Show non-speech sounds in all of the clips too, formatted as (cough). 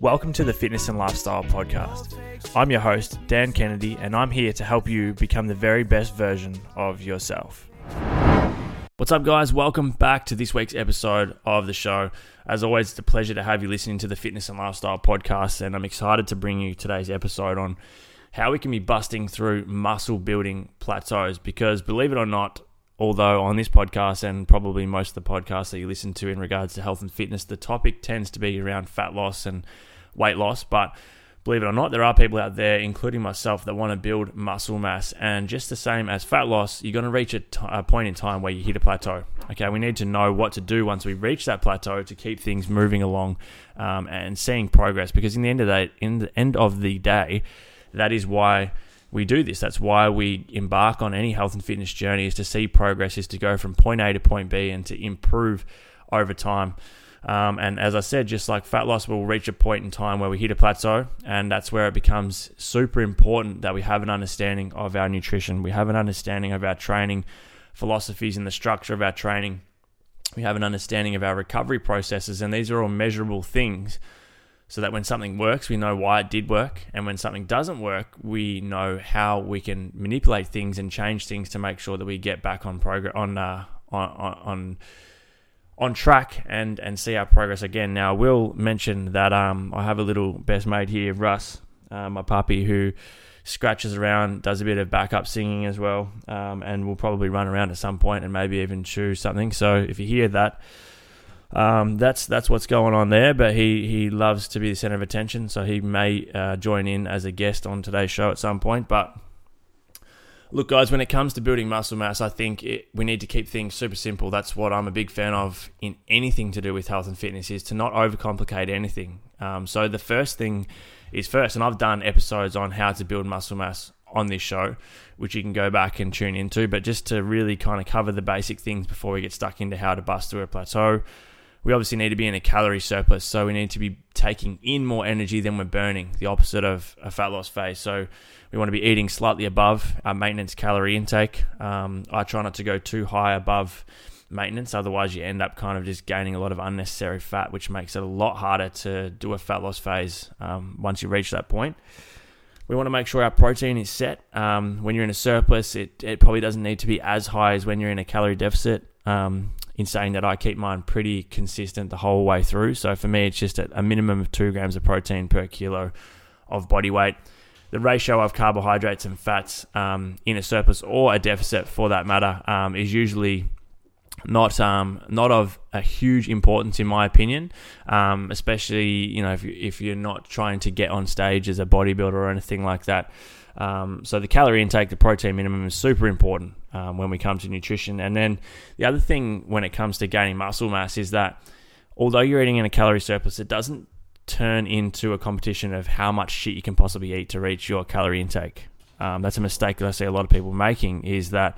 Welcome to the Fitness and Lifestyle Podcast. I'm your host, Dan Kennedy, and I'm here to help you become the very best version of yourself. What's up, guys? Welcome back to this week's episode of the show. As always, it's a pleasure to have you listening to the Fitness and Lifestyle Podcast, and I'm excited to bring you today's episode on how we can be busting through muscle building plateaus because, believe it or not, Although on this podcast and probably most of the podcasts that you listen to in regards to health and fitness, the topic tends to be around fat loss and weight loss. But believe it or not, there are people out there, including myself, that want to build muscle mass. And just the same as fat loss, you're going to reach a, t- a point in time where you hit a plateau. Okay, we need to know what to do once we reach that plateau to keep things moving along um, and seeing progress. Because in the end of in the end of the day, that is why we do this. That's why we embark on any health and fitness journey is to see progress, is to go from point A to point B and to improve over time. Um, and as I said, just like fat loss, we'll reach a point in time where we hit a plateau, and that's where it becomes super important that we have an understanding of our nutrition. We have an understanding of our training philosophies and the structure of our training. We have an understanding of our recovery processes, and these are all measurable things so that when something works, we know why it did work, and when something doesn't work, we know how we can manipulate things and change things to make sure that we get back on progress on uh, on on on track and and see our progress again. Now, I will mention that um, I have a little best mate here, Russ, uh, my puppy, who scratches around, does a bit of backup singing as well, um, and will probably run around at some point and maybe even chew something. So if you hear that um, that's that's what's going on there. But he he loves to be the center of attention, so he may uh, join in as a guest on today's show at some point. But look, guys, when it comes to building muscle mass, I think it, we need to keep things super simple. That's what I'm a big fan of in anything to do with health and fitness is to not overcomplicate anything. Um, so the first thing is first, and I've done episodes on how to build muscle mass on this show, which you can go back and tune into. But just to really kind of cover the basic things before we get stuck into how to bust through a plateau we obviously need to be in a calorie surplus. So we need to be taking in more energy than we're burning, the opposite of a fat loss phase. So we want to be eating slightly above our maintenance calorie intake. Um, I try not to go too high above maintenance, otherwise, you end up kind of just gaining a lot of unnecessary fat, which makes it a lot harder to do a fat loss phase um, once you reach that point. We want to make sure our protein is set. Um, when you're in a surplus, it, it probably doesn't need to be as high as when you're in a calorie deficit. Um, in saying that I keep mine pretty consistent the whole way through. So for me, it's just a, minimum of two grams of protein per kilo of body weight. The ratio of carbohydrates and fats um, in a surplus or a deficit, for that matter, um, is usually not um, not of a huge importance in my opinion. Um, especially you know if if you're not trying to get on stage as a bodybuilder or anything like that. Um, so the calorie intake, the protein minimum is super important um, when we come to nutrition. And then the other thing when it comes to gaining muscle mass is that although you're eating in a calorie surplus, it doesn't turn into a competition of how much shit you can possibly eat to reach your calorie intake. Um, that's a mistake that I see a lot of people making is that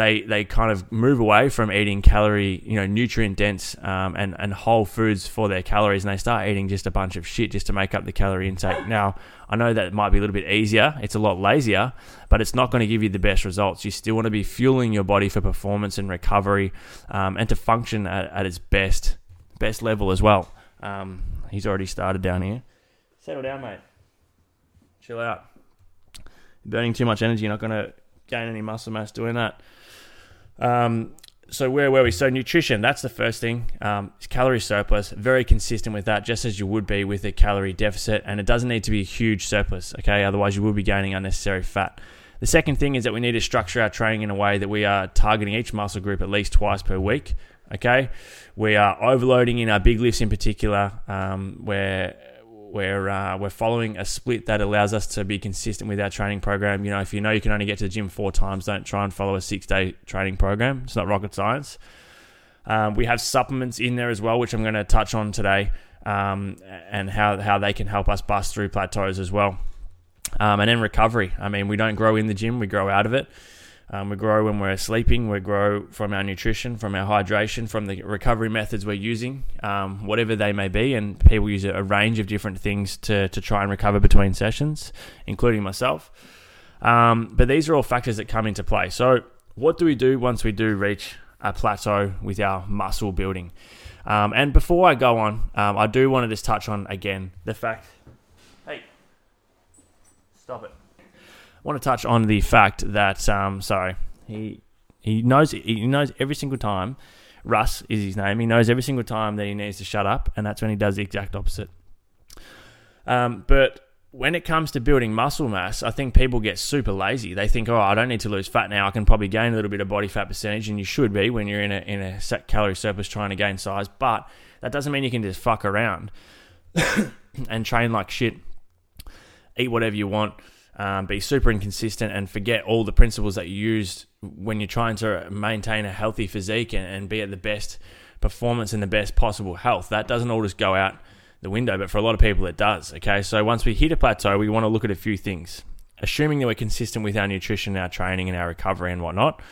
they they kind of move away from eating calorie, you know, nutrient dense um, and and whole foods for their calories, and they start eating just a bunch of shit just to make up the calorie intake. Now, I know that might be a little bit easier, it's a lot lazier, but it's not going to give you the best results. You still want to be fueling your body for performance and recovery, um, and to function at, at, its best best level as well. Um, he's already started down here. Settle down, mate. Chill out. You're burning too much energy. You're not going to gain any muscle mass doing that. Um, so where were we? So nutrition, that's the first thing. Um, calorie surplus, very consistent with that, just as you would be with a calorie deficit, and it doesn't need to be a huge surplus. Okay, otherwise you will be gaining unnecessary fat. The second thing is that we need to structure our training in a way that we are targeting each muscle group at least twice per week. Okay, we are overloading in our big lifts in particular, um, where we're uh, we're following a split that allows us to be consistent with our training program. You know, if you know you can only get to the gym four times, don't try and follow a six day training program. It's not rocket science. Um, we have supplements in there as well, which I'm going to touch on today, um, and how how they can help us bust through plateaus as well. Um, and then recovery. I mean, we don't grow in the gym; we grow out of it. Um, we grow when we're sleeping. We grow from our nutrition, from our hydration, from the recovery methods we're using, um, whatever they may be. And people use a range of different things to, to try and recover between sessions, including myself. Um, but these are all factors that come into play. So, what do we do once we do reach a plateau with our muscle building? Um, and before I go on, um, I do want to just touch on again the fact. Hey, stop it. Want to touch on the fact that um, sorry, he he knows he knows every single time. Russ is his name. He knows every single time that he needs to shut up, and that's when he does the exact opposite. Um, but when it comes to building muscle mass, I think people get super lazy. They think, "Oh, I don't need to lose fat now. I can probably gain a little bit of body fat percentage," and you should be when you're in a in a set calorie surplus trying to gain size. But that doesn't mean you can just fuck around (coughs) and train like shit, eat whatever you want, um, be super inconsistent, and forget all the principles that you used when you're trying to maintain a healthy physique and, and be at the best performance and the best possible health. That doesn't all just go out the window, but for a lot of people it does. Okay, so once we hit a plateau, we want to look at a few things. Assuming that we're consistent with our nutrition, our training, and our recovery and whatnot.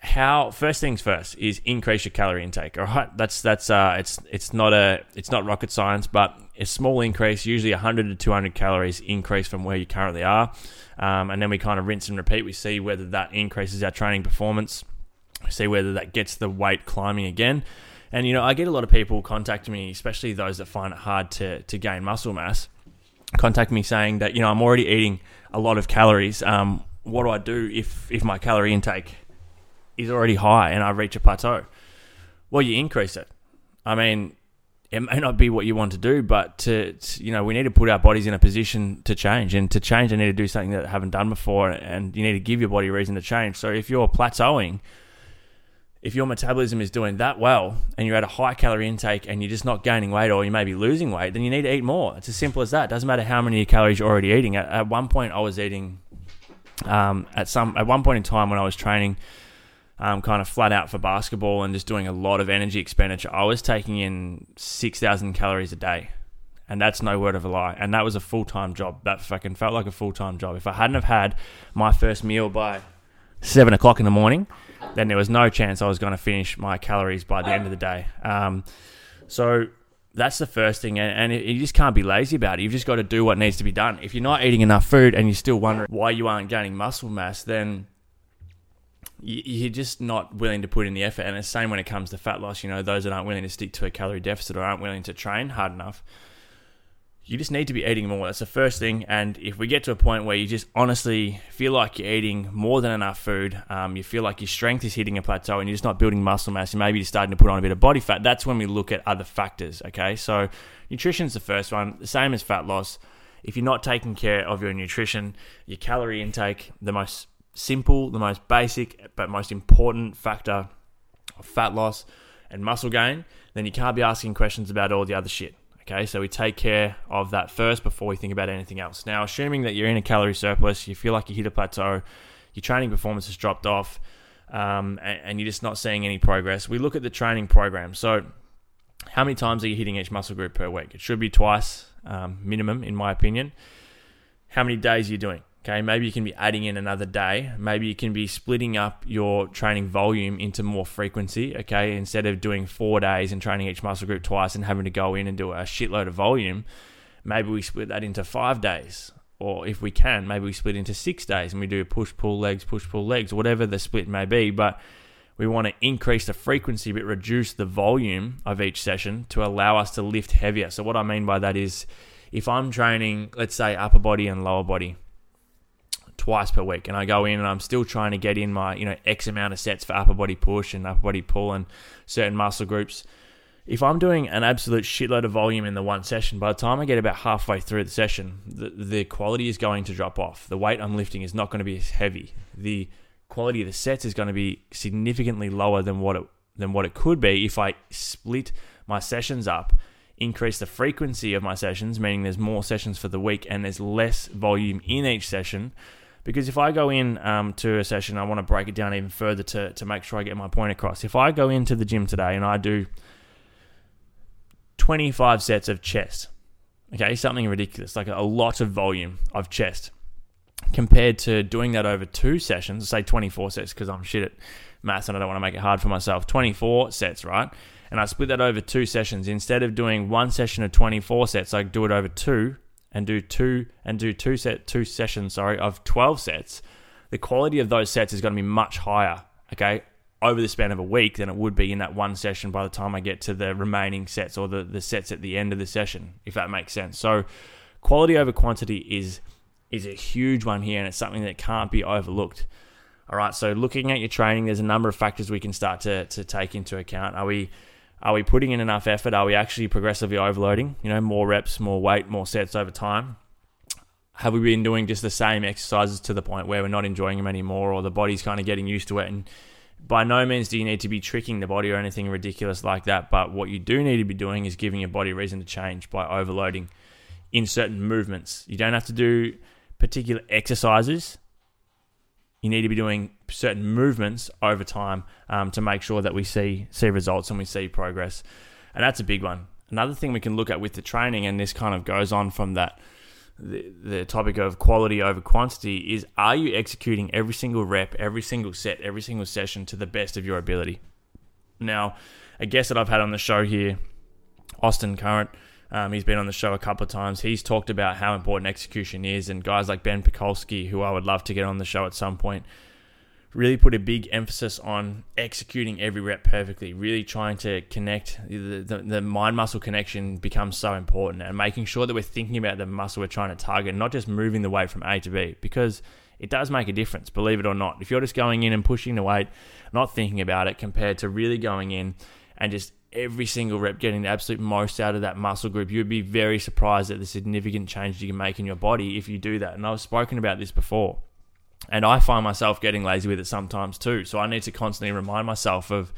How first things first is increase your calorie intake. All right, that's that's uh, it's it's not a it's not rocket science, but a small increase, usually 100 to 200 calories increase from where you currently are, um, and then we kind of rinse and repeat. We see whether that increases our training performance, we see whether that gets the weight climbing again, and you know, I get a lot of people contacting me, especially those that find it hard to to gain muscle mass, contact me saying that you know I'm already eating a lot of calories. Um, what do I do if if my calorie intake is already high and I reach a plateau? Well, you increase it. I mean, it may not be what you want to do, but to, to, you know, we need to put our bodies in a position to change, and to change, I need to do something that I haven't done before, and you need to give your body a reason to change. So if you're plateauing if your metabolism is doing that well and you're at a high calorie intake and you're just not gaining weight or you may be losing weight, then you need to eat more. It's as simple as that. It doesn't matter how many calories you're already eating. At, at one point, I was eating um, at some at one point in time when I was training, um, kind of flat out for basketball and just doing a lot of energy expenditure. I was taking in six thousand calories a day, and that's no word of a lie. And that was a full time job. That fucking felt like a full time job. If I hadn't have had my first meal by seven o'clock in the morning then there was no chance I was going to finish my calories by the end of the day. Um, so that's the first thing, and, and you just can't be lazy about it. You've just got to do what needs to be done. If you're not eating enough food and you're still wondering why you aren't gaining muscle mass, then you're just not willing to put in the effort. And the same when it comes to fat loss. You know, those that aren't willing to stick to a calorie deficit or aren't willing to train hard enough you just need to be eating more. That's the first thing. And if we get to a point where you just honestly feel like you're eating more than enough food, um, you feel like your strength is hitting a plateau and you're just not building muscle mass, and maybe you're starting to put on a bit of body fat, that's when we look at other factors. Okay, so nutrition's the first one, the same as fat loss. If you're not taking care of your nutrition, your calorie intake, the most simple, the most basic, but most important factor of fat loss and muscle gain, then you can't be asking questions about all the other shit. Okay, so we take care of that first before we think about anything else. Now, assuming that you're in a calorie surplus, you feel like you hit a plateau, your training performance has dropped off, um, and, and, you're just not seeing any progress, we look at the training program. So, how many times are you hitting each muscle group per week? It should be twice um, minimum, in my opinion. How many days are you doing? Okay, maybe you can be adding in another day. Maybe you can be splitting up your training volume into more frequency. Okay, instead of doing four days and training each muscle group twice and having to go in and do a shitload of volume, maybe we split that into five days. Or if we can, maybe we split into six days and we do push pull legs, push pull legs, whatever the split may be. But we want to increase the frequency but reduce the volume of each session to allow us to lift heavier. So, what I mean by that is if I'm training, let's say upper body and lower body twice per week and I go in and I'm still trying to get in my, you know, X amount of sets for upper body push and upper body pull and certain muscle groups. If I'm doing an absolute shitload of volume in the one session, by the time I get about halfway through the session, the, the quality is going to drop off. The weight I'm lifting is not going to be as heavy. The quality of the sets is going to be significantly lower than what it than what it could be if I split my sessions up increase the frequency of my sessions, meaning there's more sessions for the week and there's less volume in each session, because if I go in um, to a session, I want to break it down even further to, to make sure I get my point across. If I go into the gym today and I do 25 sets of chest, okay, something ridiculous, like a lot of volume of chest, compared to doing that over two sessions, say 24 sets, because I'm shit at maths and I don't want to make it hard for myself. 24 sets, right? And I split that over two sessions. Instead of doing one session of 24 sets, I do it over two and do two and do two set two sessions, sorry, of 12 sets, the quality of those sets is going to be much higher. Okay. over the span of a week than it would be in that one session by the time I get to the remaining sets or the, the sets at the end of the session, if that makes sense. So quality over quantity is is a huge one here and it's something that can't be overlooked. All right, so looking at your training, there's a number of factors we can start to, to take into account. Are we are we putting in enough effort? Are we actually progressively overloading? You know, more reps, more weight, more sets over time. Have we been doing just the same exercises to the point where we're not enjoying them anymore, or the body's kind of getting used to it? And by no means do you need to be tricking the body or anything ridiculous like that. But what you do need to be doing is giving your body reason to change by overloading in certain movements. You don't have to do particular exercises you need to be doing certain movements over time um, to make sure that we see see results and we see progress, and that's a big one. Another thing we can look at with the training, and this kind of goes on from that the, the topic of quality over quantity, is are you executing every single rep, every single set, every single session to the best of your ability? Now, a guest that I've had on the show here, Austin Current, um, he's been on the show a couple of times. He's talked about how important execution is, and guys like Ben Pakulski, who I would love to get on the show at some point, really put a big emphasis on executing every rep perfectly, really trying to connect. The, the, the mind muscle connection becomes so important, and making sure that we're thinking about the muscle we're trying to target, not just moving the weight from A to B, because it does make a difference, believe it or not. If you're just going in and pushing the weight, not thinking about it, compared to really going in and just every single rep getting the absolute most out of that muscle group, you'd be very surprised at the significant change you can make in your body if you do that. And I've spoken about this before. And I find myself getting lazy with it sometimes too. So I need to constantly remind myself of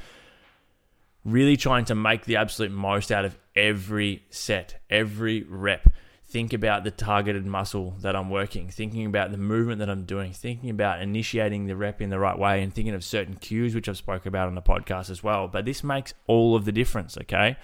really trying to make the absolute most out of every set, every rep think about the targeted muscle that I'm working, thinking about the movement that I'm doing, thinking about initiating the rep in the right way, and thinking of certain cues, which I've spoke about on the podcast as well. But this makes all of the difference, okay?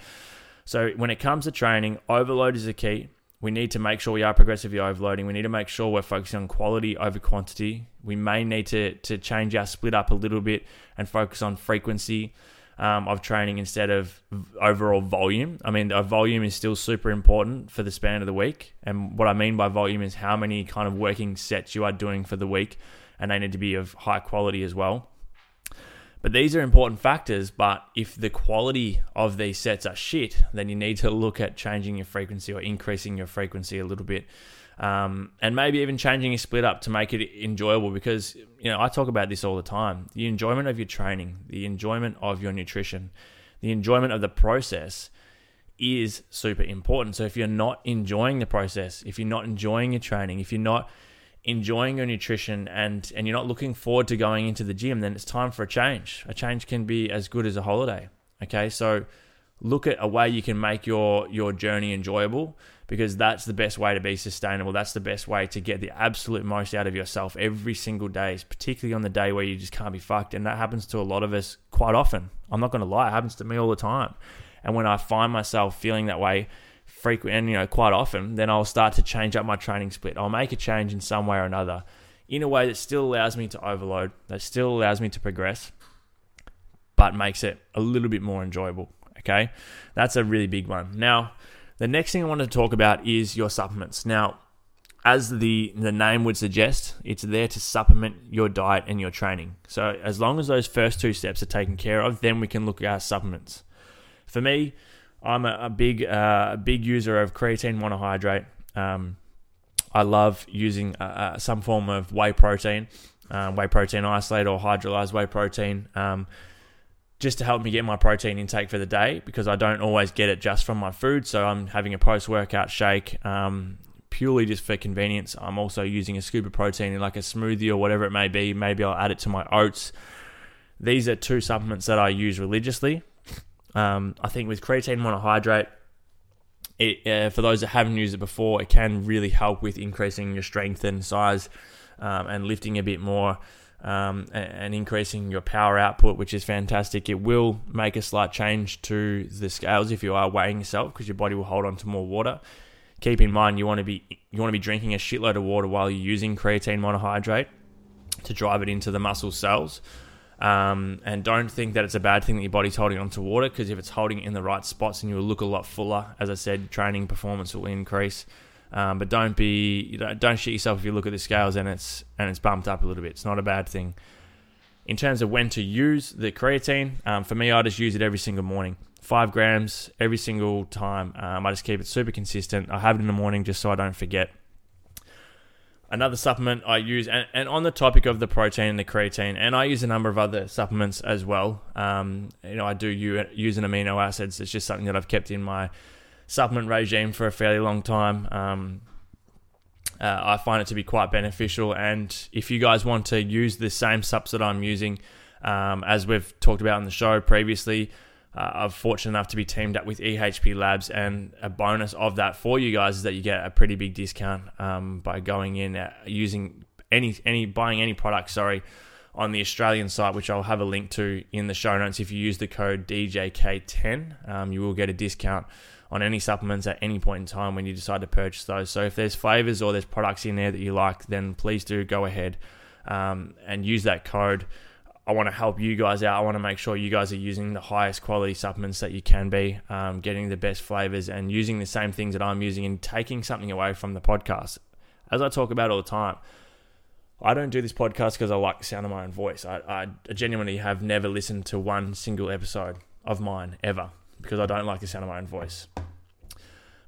So when it comes to training, overload is the key. We need to make sure we are progressively overloading. We need to make sure we're focusing on quality over quantity. We may need to, to change our split up a little bit and focus on frequency um, of training instead of overall volume. I mean, a volume is still super important for the span of the week. And what I mean by volume is how many kind of working sets you are doing for the week, and they need to be of high quality as well. But these are important factors. But if the quality of these sets are shit, then you need to look at changing your frequency or increasing your frequency a little bit um, and maybe even changing your split up to make it enjoyable because you know I talk about this all the time. The enjoyment of your training the enjoyment of your nutrition the enjoyment of the process is super important. So if you're not enjoying the process if you're not enjoying your training if you're not enjoying your nutrition and and you're not looking forward to going into the gym then it's time for a change. A change can be as good as a holiday. Okay? So look at a way you can make your your journey enjoyable because that's the best way to be sustainable. That's the best way to get the absolute most out of yourself every single day, particularly on the day where you just can't be fucked. And that happens to a lot of us quite often. I'm not going to lie, it happens to me all the time. And when I find myself feeling that way frequent and you know quite often, then I'll start to change up my training split. I'll make a change in some way or another in a way that still allows me to overload, that still allows me to progress, but makes it a little bit more enjoyable. Okay, that's a really big one. Now, the next thing I want to talk about is your supplements. Now, as the the name would suggest, it's there to supplement your diet and your training. So as long as those first two steps are taken care of, then we can look at our supplements. For me, I'm a, a big uh, big user of creatine monohydrate. Um, I love using uh, uh, some form of whey protein, uh, whey protein isolate or hydrolyzed whey protein. Um, just to help me get my protein intake for the day because I don't always get it just from my food. So I'm having a post workout shake um, purely just for convenience. I'm also using a scoop of protein in like a smoothie or whatever it may be. Maybe I'll add it to my oats. These are two supplements that I use religiously. Um, I think with creatine monohydrate, it, uh, for those that haven't used it before, it can really help with increasing your strength and size um, and lifting a bit more um, and increasing your power output, which is fantastic. It will make a slight change to the scales if you are weighing yourself because your body will hold on to more water. Keep in mind you want to be you want to be drinking a shitload of water while you're using creatine monohydrate to drive it into the muscle cells. Um, and don't think that it's a bad thing that your body's holding on to water because if it's holding it in the right spots, and you'll look a lot fuller. As I said, training performance will increase. Um, but don't be you know, don't shit yourself if you look at the scales and it's and it's bumped up a little bit. It's not a bad thing. In terms of when to use the creatine, um, for me, I just use it every single morning. Five grams every single time. Um, I just keep it super consistent. I have it in the morning just so I don't forget. Another supplement I use, and, and on the topic of the protein and the creatine, and I use a number of other supplements as well. Um, you know, I do use amino acids. It's just something that I've kept in my supplement regime for a fairly long time. Um, uh, I find it to be quite beneficial. And if you guys want to use the same subs that I'm using, um, as we've talked about in the show previously, uh, I'm fortunate enough to be teamed up with EHP Labs, and a bonus of that for you guys is that you get a pretty big discount um, by going in uh, using any any buying any product. Sorry, on the Australian site, which I'll have a link to in the show notes. If you use the code DJK10, um, you will get a discount on any supplements at any point in time when you decide to purchase those. So if there's flavors or there's products in there that you like, then please do go ahead um, and use that code. I want to help you guys out. I want to make sure you guys are using the highest quality supplements that you can be, um, getting the best flavors and using the same things that I'm using and taking something away from the podcast. As I talk about all the time, I don't do this podcast because I like the sound of my own voice. I, I genuinely have never listened to one single episode of mine ever because I don't like the sound of my own voice.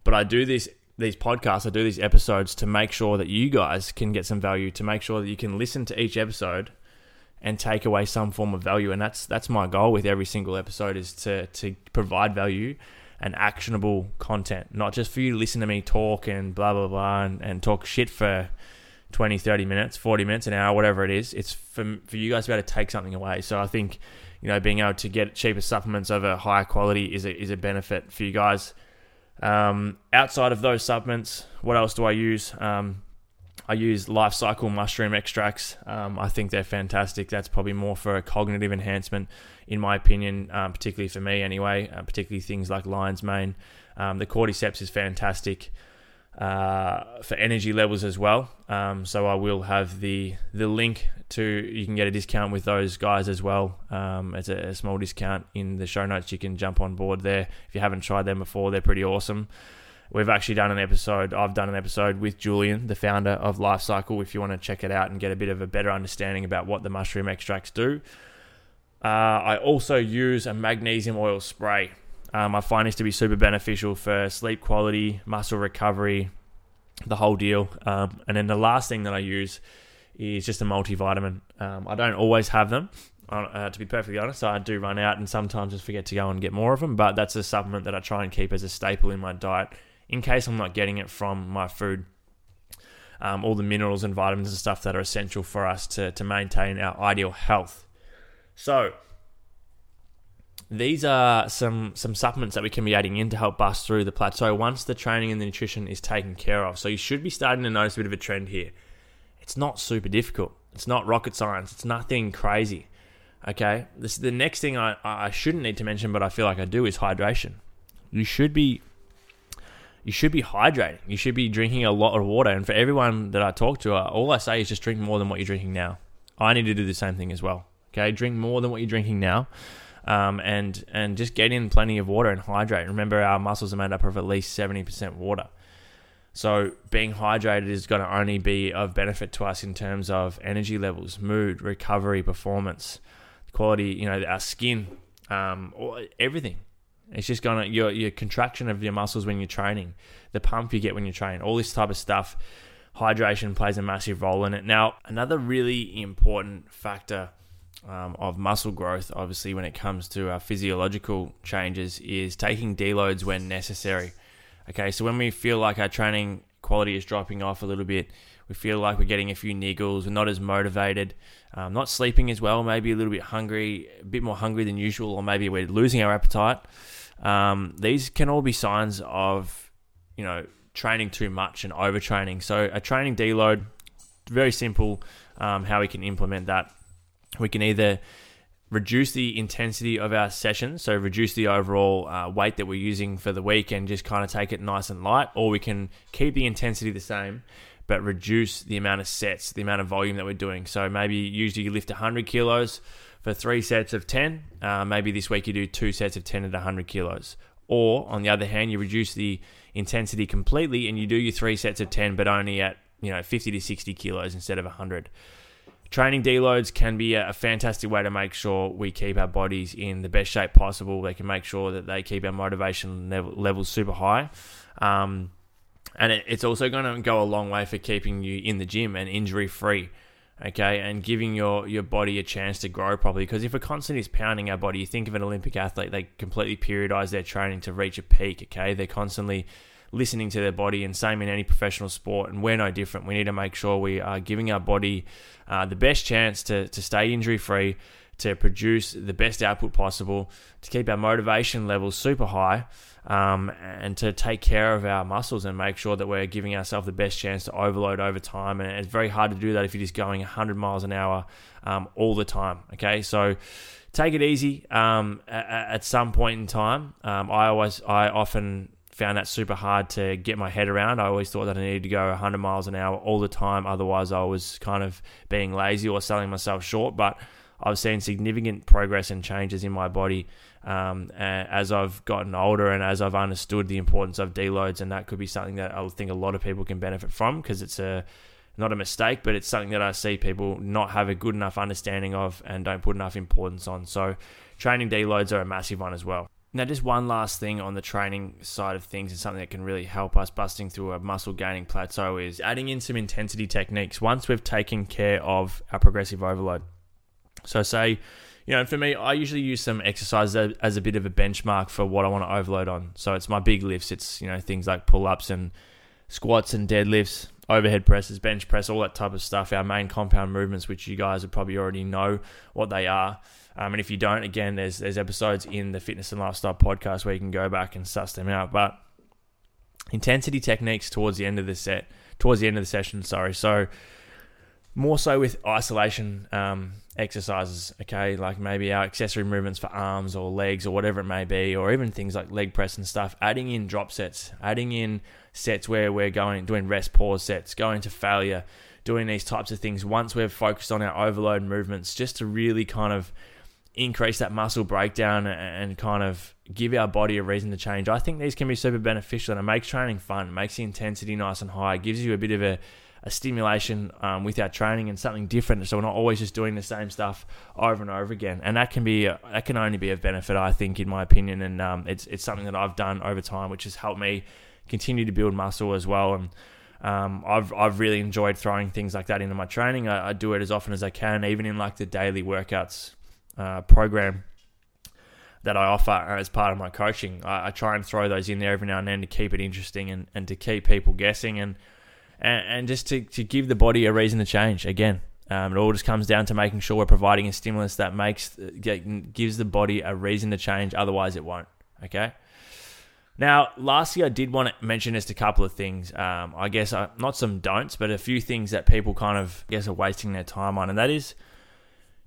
But I do this these podcasts, I do these episodes to make sure that you guys can get some value, to make sure that you can listen to each episode and take away some form of value. And that's that's my goal with every single episode is to to provide value and actionable content, not just for you to listen to me talk and blah blah blah and, and talk shit for 20, 30 minutes, 40 minutes, an hour, whatever it is. It's for, for you guys to be able to take something away. So I think, you know, being able to get cheaper supplements over higher quality is a, is a benefit for you guys. Um, outside of those supplements, what else do I use? Um, I use Life Cykel mushroom extracts. Um, I think they're fantastic. That's probably more for a cognitive enhancement, in my opinion, um, particularly for me anyway, uh, particularly things like lion's mane. Um, the cordyceps is fantastic uh, for energy levels as well. Um, so I will have the the link to you can get a discount with those guys as well. Um, it's a, a, small discount in the show notes. You can jump on board there if you haven't tried them before. They're pretty awesome. We've actually done an episode. I've done an episode with Julian, the founder of Life Cykel. If you want to check it out and get a bit of a better understanding about what the mushroom extracts do. Uh, I also use a magnesium oil spray. Um, I find this to be super beneficial for sleep quality, muscle recovery, the whole deal. Um, and then the last thing that I use is just a multivitamin. Um, I don't always have them, uh, to be perfectly honest. So I do run out and sometimes just forget to go and get more of them, but that's a supplement that I try and keep as a staple in my diet in case I'm not getting it from my food. Um, all the minerals and vitamins and stuff that are essential for us to, to maintain our ideal health. So, these are some some supplements that we can be adding in to help bust through the plateau once the training and the nutrition is taken care of. So you should be starting to notice a bit of a trend here. It's not super difficult. It's not rocket science. It's nothing crazy. Okay. This the next thing I, I shouldn't need to mention, but I feel like I do is hydration. You should be you should be hydrating. You should be drinking a lot of water. And for everyone that I talk to, uh, all I say is just drink more than what you're drinking now. I need to do the same thing as well. Okay, drink more than what you're drinking now um, and and just get in plenty of water and hydrate. Remember, our muscles are made up of at least seventy percent water. So being hydrated is going to only be of benefit to us in terms of energy levels, mood, recovery, performance, quality. You know, our skin, um, everything. It's just going to your your contraction of your muscles when you're training, the pump you get when you train, all this type of stuff. Hydration plays a massive role in it. Now, another really important factor um, of muscle growth, obviously, when it comes to our physiological changes, is taking deloads when necessary. Okay, so when we feel like our training quality is dropping off a little bit, we feel like we're getting a few niggles, we're not as motivated, um, not sleeping as well, maybe a little bit hungry, a bit more hungry than usual, or maybe we're losing our appetite. Um, these can all be signs of, you know, training too much and overtraining. So a training deload, very simple, um, how we can implement that we can either reduce the intensity of our sessions, so reduce the overall uh, weight that we're using for the week and just kind of take it nice and light, or we can keep the intensity the same but reduce the amount of sets, the amount of volume that we're doing. So maybe usually you lift 100 kilos for three sets of 10. Uh, maybe this week you do two sets of 10 at 100 kilos. Or on the other hand, you reduce the intensity completely and you do your three sets of 10 but only at you know 50 to 60 kilos instead of 100 Training deloads can be a, fantastic way to make sure we keep our bodies in the best shape possible. They can make sure that they keep our motivation level, levels super high. Um, and it, it's also going to go a long way for keeping you in the gym and injury free okay, and giving your your body a chance to grow properly. Because if a constant is pounding our body, you think of an Olympic athlete, they completely periodize their training to reach a peak. Okay, they're constantly listening to their body, and same in any professional sport. And we're no different. We need to make sure we are giving our body uh, the best chance to to stay injury free, to produce the best output possible, to keep our motivation levels super high um, and to take care of our muscles and make sure that we're giving ourselves the best chance to overload over time. And it's very hard to do that if you're just going 100 miles an hour um, all the time. Okay, so take it easy um, at, at, some point in time. Um, I always, I often found that super hard to get my head around. I always thought that I needed to go 100 miles an hour all the time. Otherwise, I was kind of being lazy or selling myself short. But I've seen significant progress and changes in my body um, as I've gotten older and as I've understood the importance of deloads, and that could be something that I think a lot of people can benefit from because it's a not a mistake, but it's something that I see people not have a good enough understanding of and don't put enough importance on. So, training deloads are a massive one as well. Now, just one last thing on the training side of things, and something that can really help us busting through a muscle gaining plateau is adding in some intensity techniques once we've taken care of our progressive overload. So, say, you know, for me, I usually use some exercises as a bit of a benchmark for what I want to overload on. So, it's my big lifts, it's, you know, things like pull ups and squats and deadlifts, overhead presses, bench press, all that type of stuff. Our main compound movements, which you guys would probably already know what they are. Um, and if you don't, again, there's there's episodes in the fitness and lifestyle podcast where you can go back and suss them out. But intensity techniques towards the end of the set, towards the end of the session, sorry. So more so with isolation um, exercises, okay, like maybe our accessory movements for arms or legs or whatever it may be, or even things like leg press and stuff, adding in drop sets, adding in sets where we're going, doing rest pause sets, going to failure, doing these types of things once we've focused on our overload movements, just to really kind of increase that muscle breakdown and kind of give our body a reason to change. I think these can be super beneficial and it makes training fun, makes the intensity nice and high, gives you a bit of a a stimulation um, with our training and something different. So we're not always just doing the same stuff over and over again. And that can be that can only be of benefit, I think, in my opinion. And um, it's it's something that I've done over time, which has helped me continue to build muscle as well. And um, I've I've really enjoyed throwing things like that into my training. I, I, do it as often as I can, even in like the daily workouts uh, program that I offer as part of my coaching. I, I, try and throw those in there every now and then to keep it interesting and, and to keep people guessing and and, and just to, to give the body a reason to change again. Um, it all just comes down to making sure we're providing a stimulus that makes gives the body a reason to change. Otherwise, it won't. Okay. Now, lastly, I did want to mention just a couple of things. Um, I guess uh, not some don'ts, but a few things that people kind of I guess are wasting their time on, and that is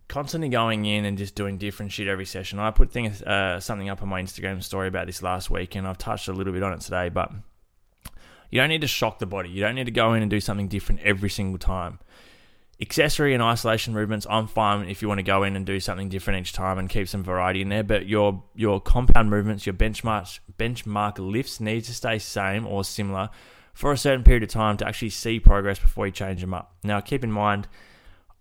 constantly going in and just doing different shit every session. I put things uh, something up on my Instagram story about this last week, and I've touched a little bit on it today, but you don't need to shock the body. You don't need to go in and do something different every single time. Accessory and isolation movements, I'm fine if you want to go in and do something different each time and keep some variety in there. But your your compound movements, your benchmark benchmark lifts need to stay same or similar for a certain period of time to actually see progress before you change them up. Now, keep in mind,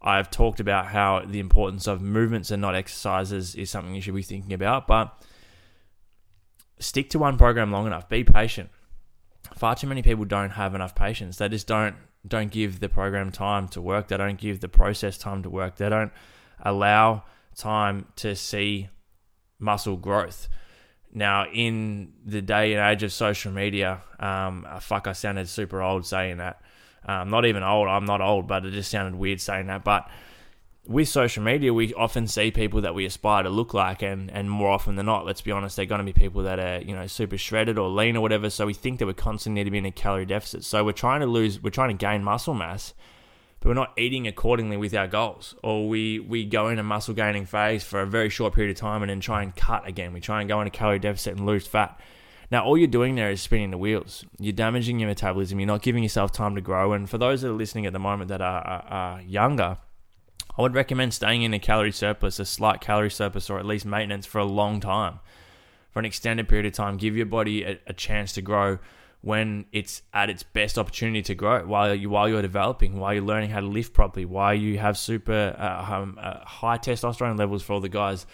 I've talked about how the importance of movements and not exercises is something you should be thinking about, but stick to one program long enough. Be patient far too many people don't have enough patience. They just don't don't give the program time to work. They don't give the process time to work. They don't allow time to see muscle growth. Now, in the day and age of social media, um, fuck, I sounded super old saying that. Um, not even old. I'm not old, but it just sounded weird saying that. But with social media, we often see people that we aspire to look like, and, and more often than not, let's be honest, they're going to be people that are you know super shredded or lean or whatever. So we think that we're constantly need to be in a calorie deficit. So we're trying to lose, we're trying to gain muscle mass, but we're not eating accordingly with our goals. Or we we go in a muscle gaining phase for a very short period of time and then try and cut again. We try and go in a calorie deficit and lose fat. Now, all you're doing there is spinning the wheels. You're damaging your metabolism. You're not giving yourself time to grow. And for those that are listening at the moment that are, are, are younger I would recommend staying in a calorie surplus, a slight calorie surplus, or at least maintenance for a long time, for an extended period of time. Give your body a, a chance to grow when it's at its best opportunity to grow while you while you're developing, while you're learning how to lift properly, while you have super uh, um, uh, high testosterone levels for all the guys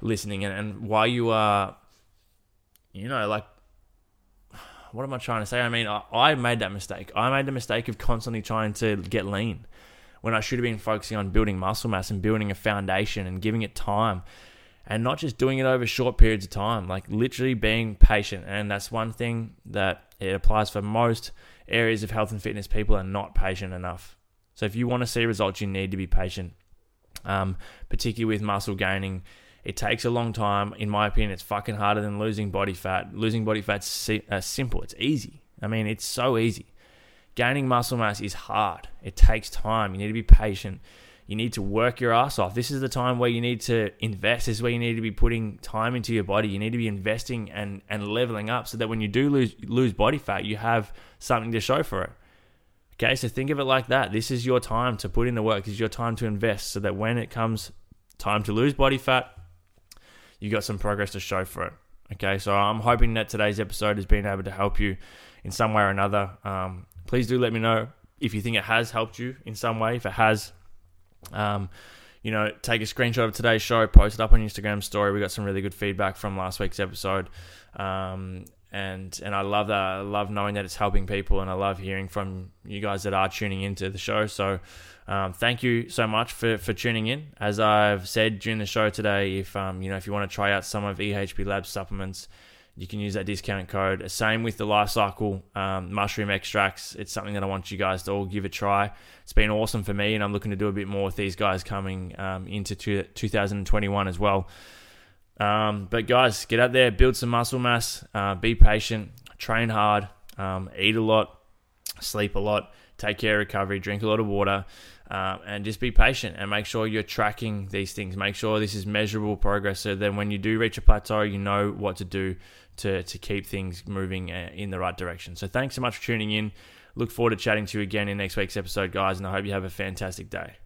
listening, and, and while you are, you know, like, what am I trying to say? I mean, I, I made that mistake. I made the mistake of constantly trying to get lean when I should have been focusing on building muscle mass and building a foundation and giving it time and not just doing it over short periods of time, like literally being patient. And that's one thing that it applies for most areas of health and fitness. People are not patient enough. So if you want to see results, you need to be patient, um, particularly with muscle gaining. It takes a long time. In my opinion, it's fucking harder than losing body fat. Losing body fat's uh, simple. It's easy. I mean, it's so easy. Gaining muscle mass is hard. It takes time. You need to be patient. You need to work your ass off. This is the time where you need to invest. This is where you need to be putting time into your body. You need to be investing and, and leveling up so that when you do lose lose body fat, you have something to show for it. Okay, so think of it like that. This is your time to put in the work. This is your time to invest so that when it comes time to lose body fat, you got some progress to show for it. Okay, so I'm hoping that today's episode has been able to help you in some way or another. Um, please do let me know if you think it has helped you in some way. If it has, um, you know, take a screenshot of today's show, post it up on Instagram story. We got some really good feedback from last week's episode, um, and and I love that. I love knowing that it's helping people, and I love hearing from you guys that are tuning into the show. So, um, thank you so much for for tuning in. As I've said during the show today, if um, you know if you want to try out some of EHP Labs supplements you can use that discount code. Same with the Life Cykel um, mushroom extracts. It's something that I want you guys to all give a try. It's been awesome for me, and I'm looking to do a bit more with these guys coming um, into two, 2021 as well. Um, but guys, get out there, build some muscle mass, uh, be patient, train hard, um, eat a lot, sleep a lot, take care of recovery, drink a lot of water. Um, and just be patient and make sure you're tracking these things. Make sure this is measurable progress so then when you do reach a plateau, you know what to do to, to keep things moving uh, in the right direction. So thanks so much for tuning in. Look forward to chatting to you again in next week's episode, guys, and I hope you have a fantastic day.